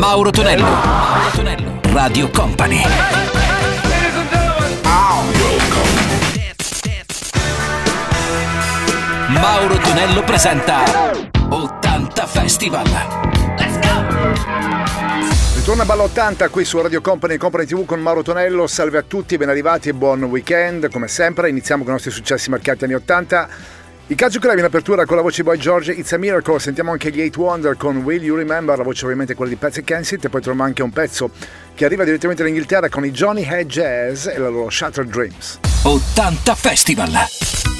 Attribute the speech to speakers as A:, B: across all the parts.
A: Mauro Tonello. Mauro Tonello. Radio Company. Mauro Tonello presenta 80 Festival. Let's go!
B: Ritorna Ballo 80 qui su Radio Company Company TV con Mauro Tonello. Salve a tutti, ben arrivati e buon weekend. Come sempre, iniziamo con i nostri successi marcati anni 80. I Cazzo Club in apertura con la voce Boy George, It's a Miracle, sentiamo anche gli Eight Wonder con Will You Remember, la voce ovviamente quella di Patsy Kensit e poi troviamo anche un pezzo che arriva direttamente dall'Inghilterra con i Johnny Head Jazz e la loro Shattered Dreams.
A: 80 Festival!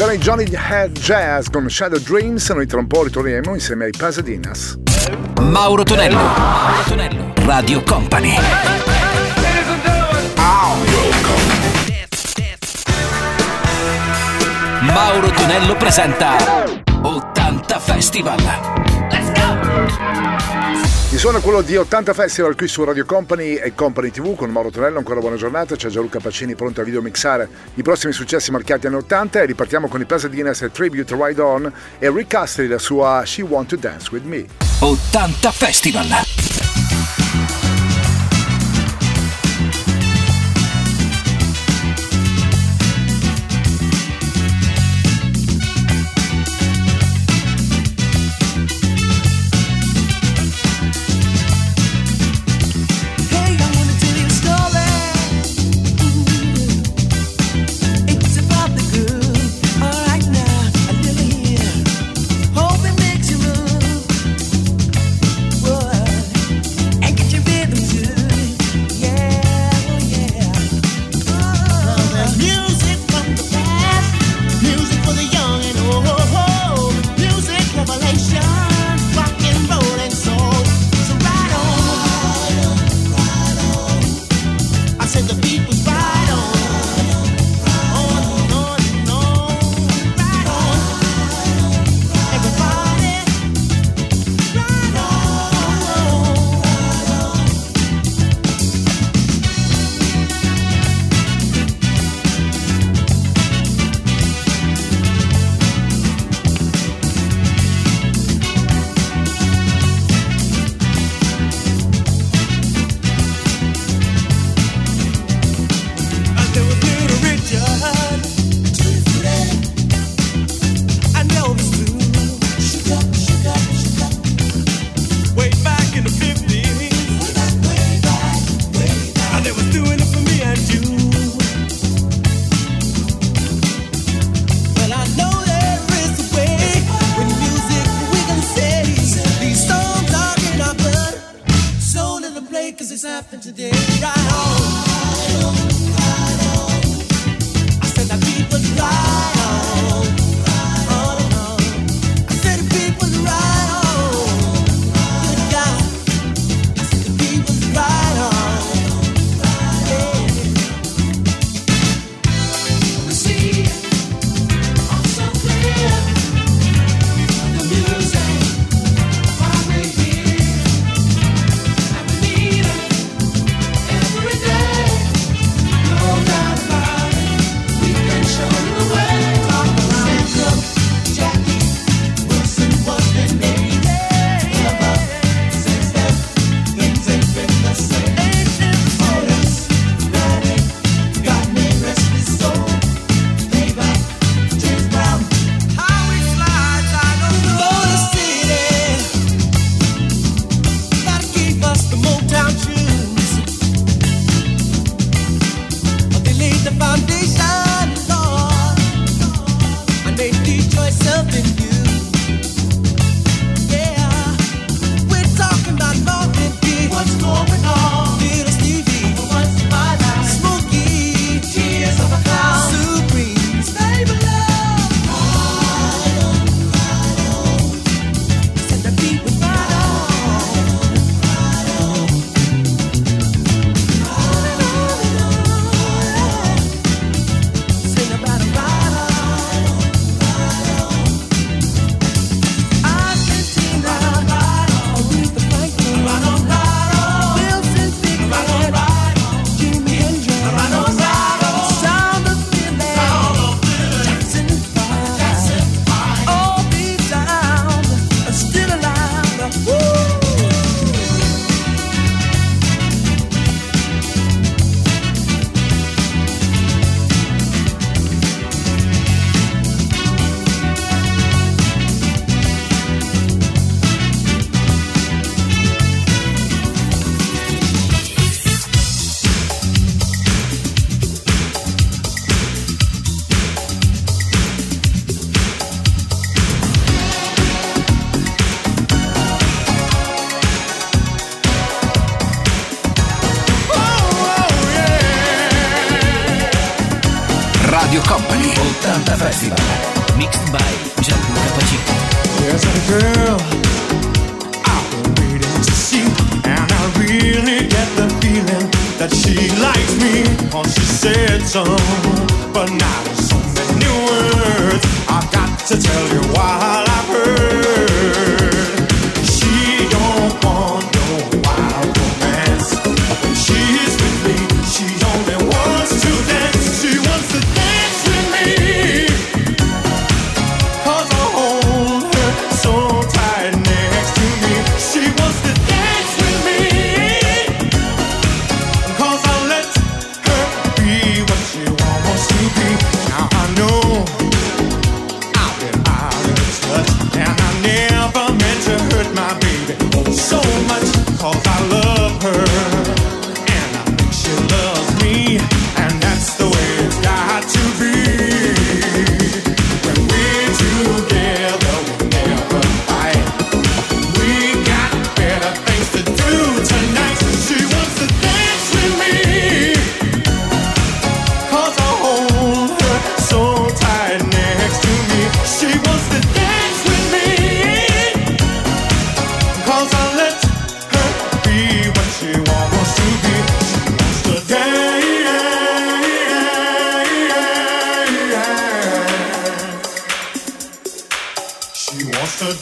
C: C'era i
B: Johnny Head Jazz con Shadow Dreams, noi tra un po' ritorniamo insieme ai Pasadinas.
D: Mauro Tonello, Mauro Tonello, Radio Company. Mauro Tonello presenta 80 Festival
B: suona quello di 80 Festival qui su Radio Company e Company TV con Mauro Tonello, ancora buona giornata, c'è Gianluca Pacini pronto a videomixare i prossimi successi marchiati anni 80 e ripartiamo con i Plaza Guinness e Tribute Ride On e Rick Astley la sua She Want to Dance With Me.
D: 80 Festival!
E: Said so, but with so many words, I've got to tell you what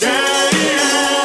B: dirty.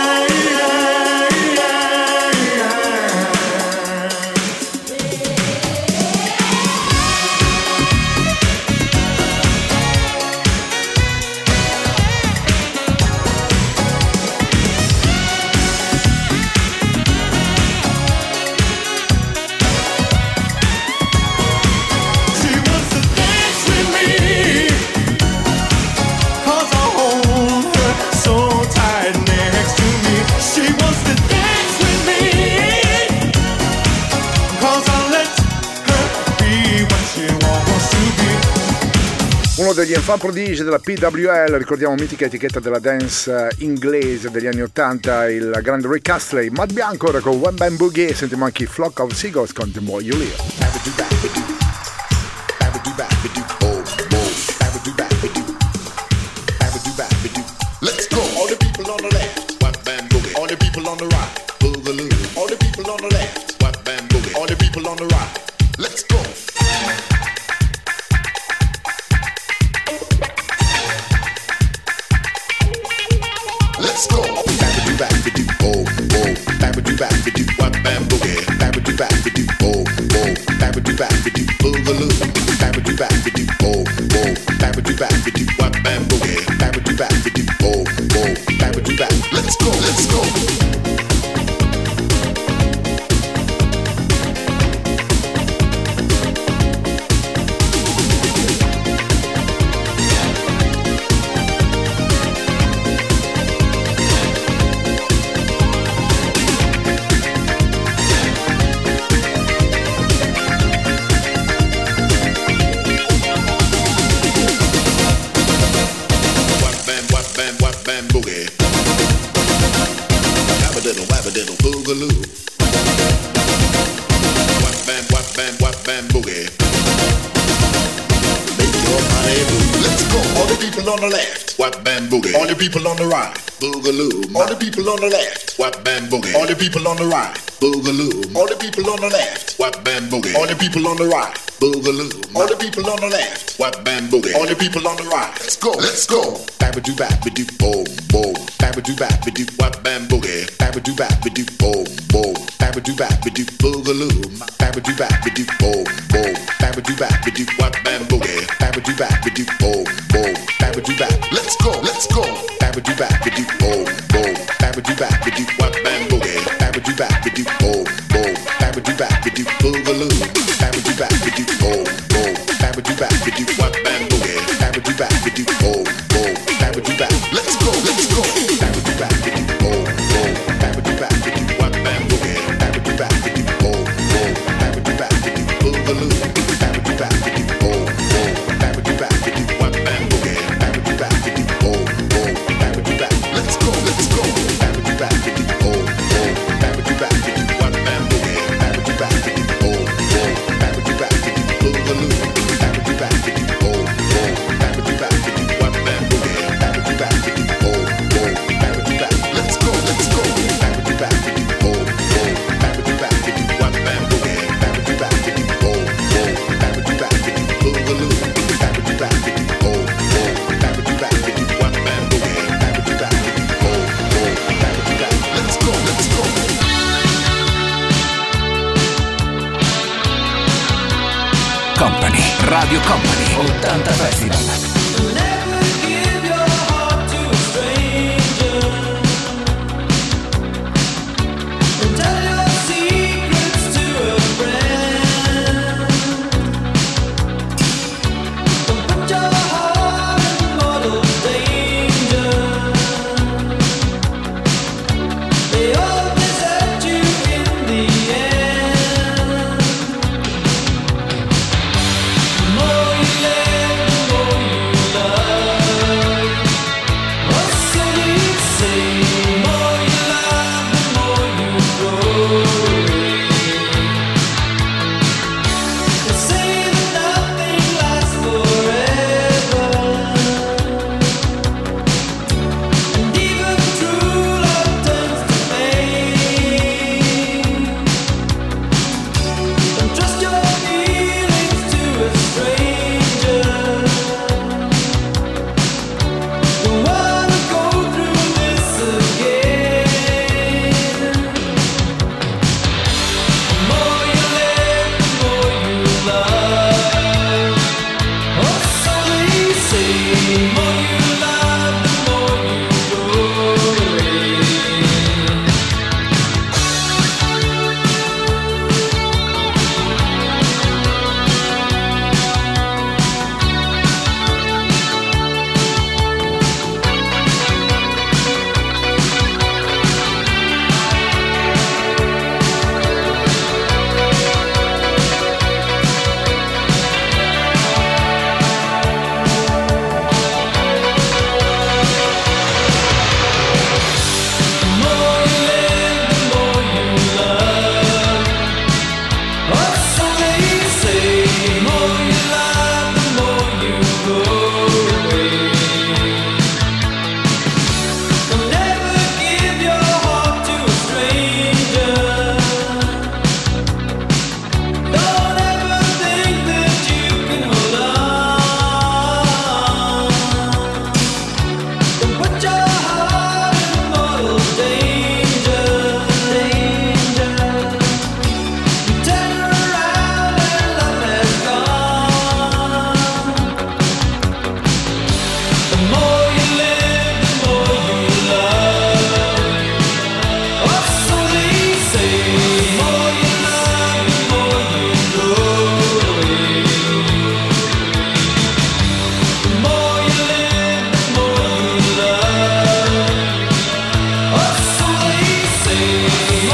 B: Degli enfant prodige della PWL, ricordiamo mitica etichetta della dance eh, inglese degli anni 80, il grande Rick Astley, Matt Bianco con One Band Boogie, sentiamo anche i Flock of Seagulls con The More You Live.
F: back, do boogaloo, back, do oh, oh, back, do back, people on the right, boogaloo. All the people on the left, whap bam boogie. All the people on the right, boogaloo. All the people on the left, whap bam boogie. All the people on the right, boogaloo. All the people on the left, whap bam boogie. All the people on the right, let's go. Let's go. Babadoo babadoo, boom boom. Babadoo babadoo, whap bam boogie. Babadoo babadoo, boom boom. Babadoo babadoo, boogaloo. Babadoo babadoo, boom boom. Babadoo babadoo, whap bam boogie. Babadoo babadoo, boom boom. Babadoo bab. Let's go. Let's go
D: you boogaloo.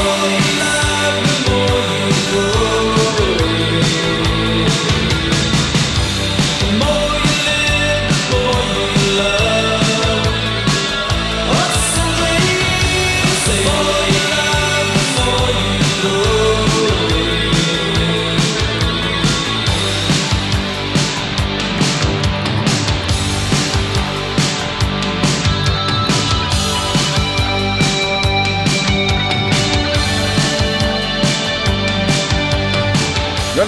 D: Oh.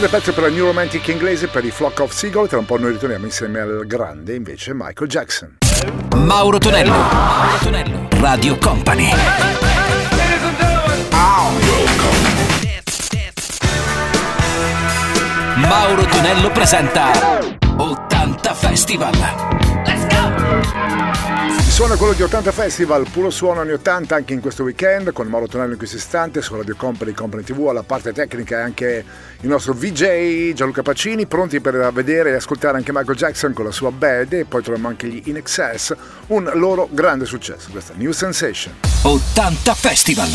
B: grande pezzo per la New Romantic inglese per i Flock of Seagull. Tra un po' noi ritorniamo insieme al grande invece Michael Jackson.
A: Mauro Tonello, Mauro Tonello. Radio Company. Mauro Tonello presenta 80 Festival.
B: Suona quello di 80 Festival, puro suono anni 80 anche in questo weekend con Mauro Tonello in questo istante su Radio Company, Company TV, alla parte tecnica e anche il nostro VJ Gianluca Pacini, pronti per vedere e ascoltare anche Michael Jackson con la sua Bad e poi troviamo anche gli In Excess, un loro grande successo, questa New Sensation.
A: 80 Festival!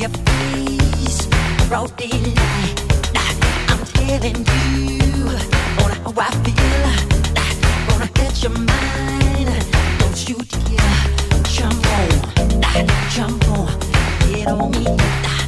G: Your I'm telling you on how I feel. Gonna your mind. Don't you dare jump on, jump on, get on me.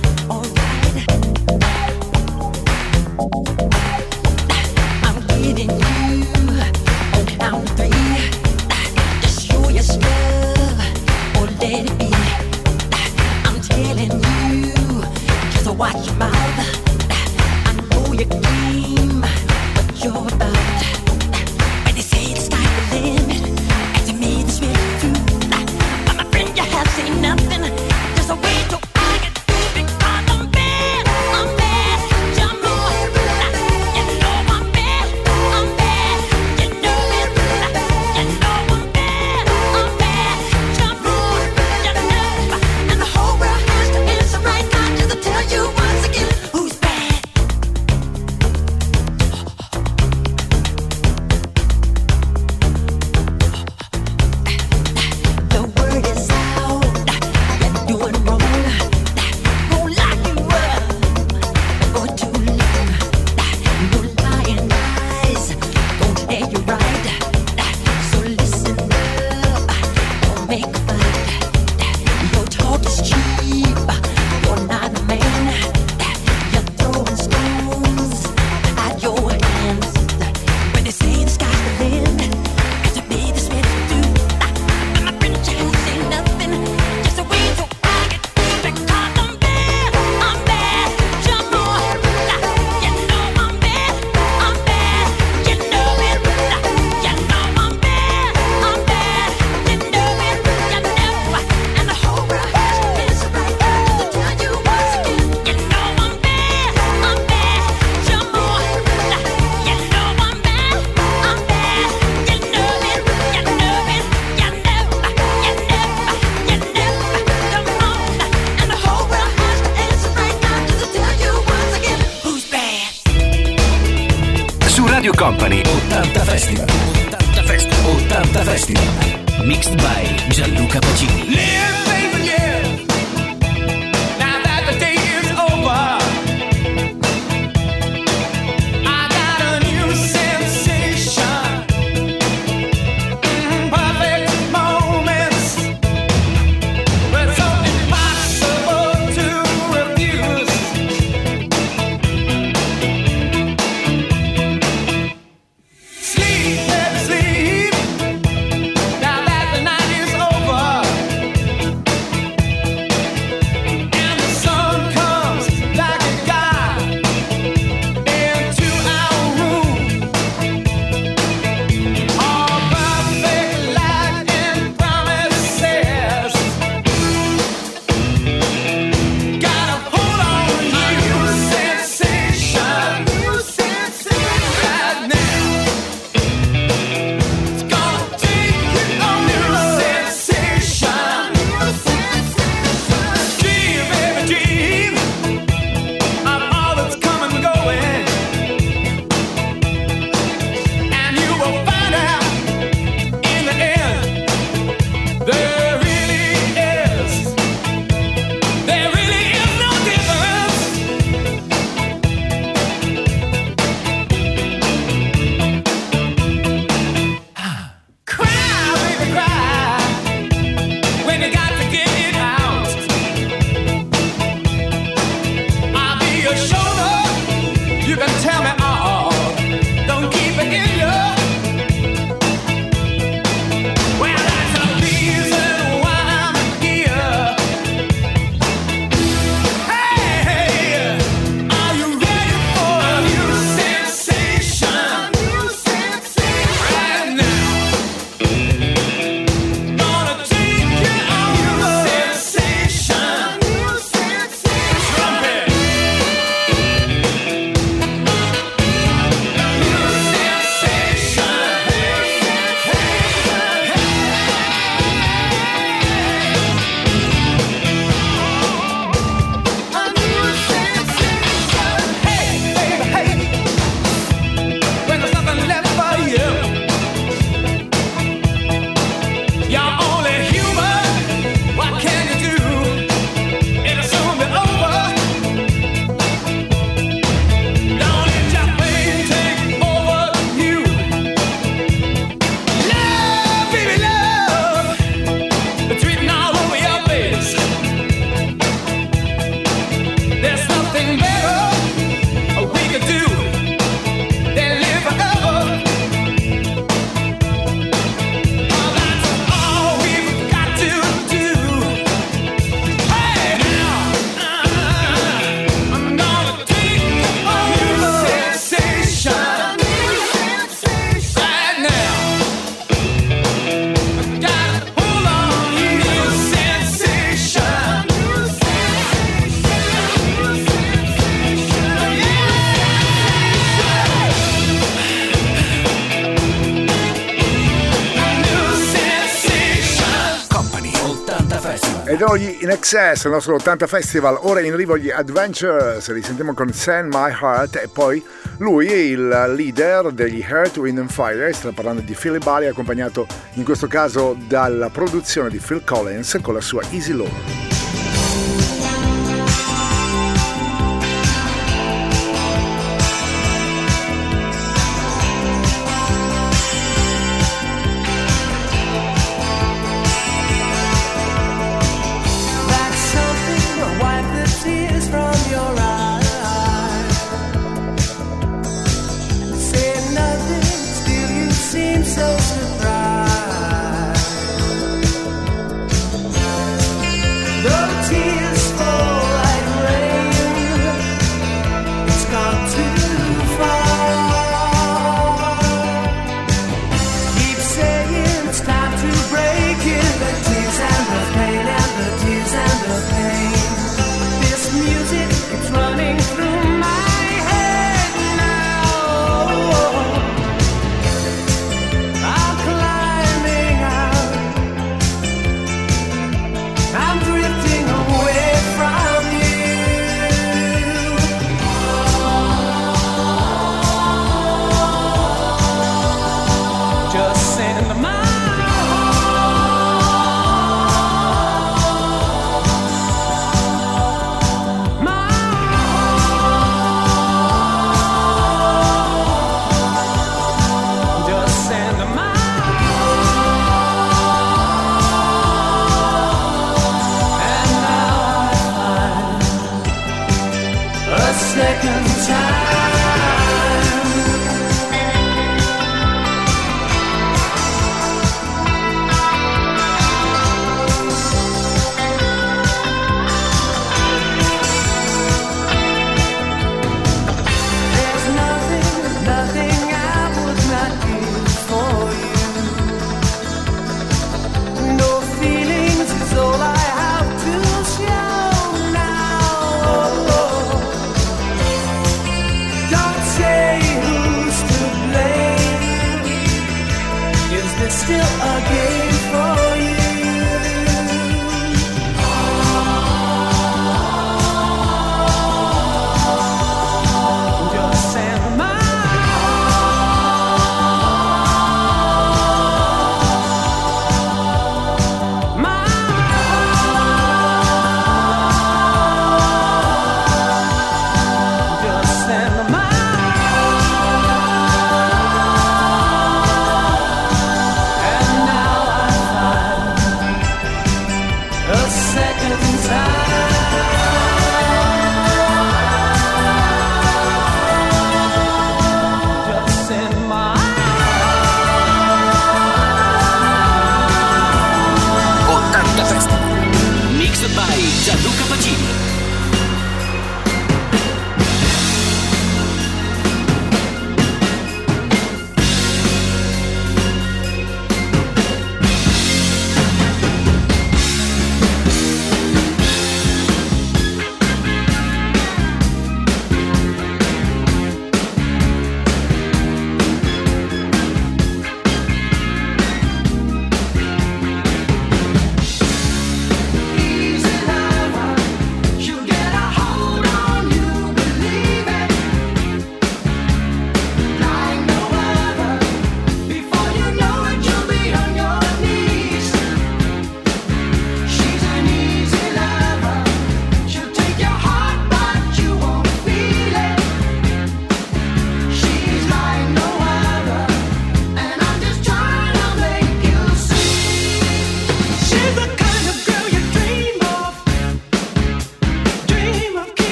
B: gli In Excess, il nostro 80 Festival, ora in arrivo gli Adventures, li sentiamo con Send My Heart e poi lui è il leader degli Heart, Wind and Fire, sta parlando di Philly Bali accompagnato in questo caso dalla produzione di Phil Collins con la sua Easy Low.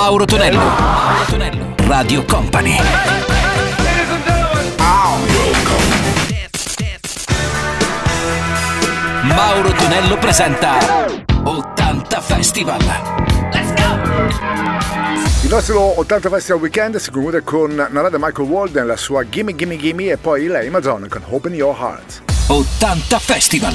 H: Mauro Tonello. Mauro Tonello. Radio Company. Mauro Tonello presenta 80 Festival. Let's go!
B: Il nostro 80 Festival Weekend si conclude con Narada Michael Walden, la sua Gimme Gimme Gimme e poi lei Madonna con Open Your Heart.
H: 80 Festival.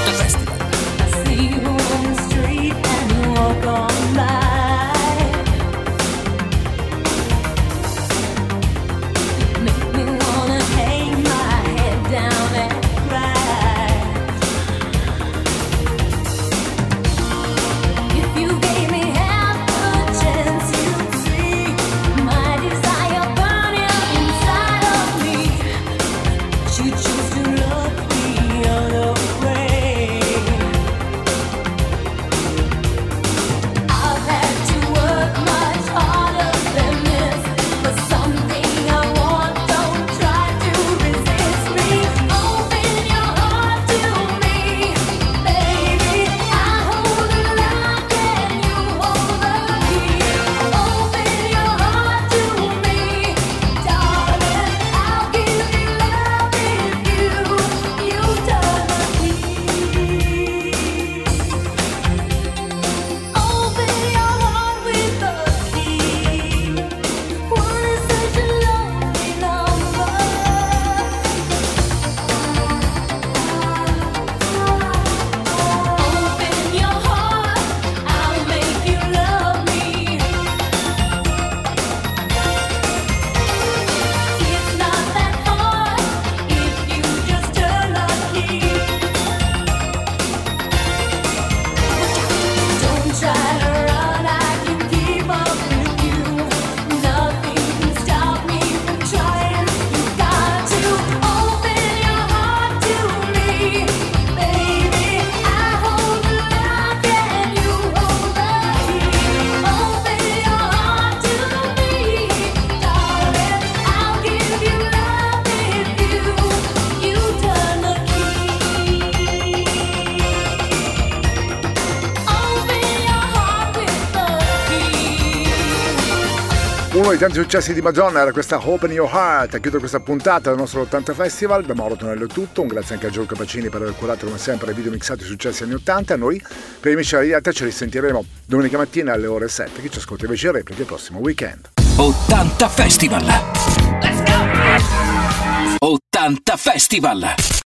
B: tanti successi di Madonna era questa Open Your Heart. A chiudere questa puntata del nostro 80 Festival. Da Mauro Tonello è tutto. Un grazie anche a Giorgio Capacini per aver curato come sempre i video mixati successi anni 80. Noi, per i amici della diretta, ci risentiremo domenica mattina alle ore 7. Chi ci ascolta invece in replica il prossimo weekend.
I: 80 Festival! Let's go! 80 Festival!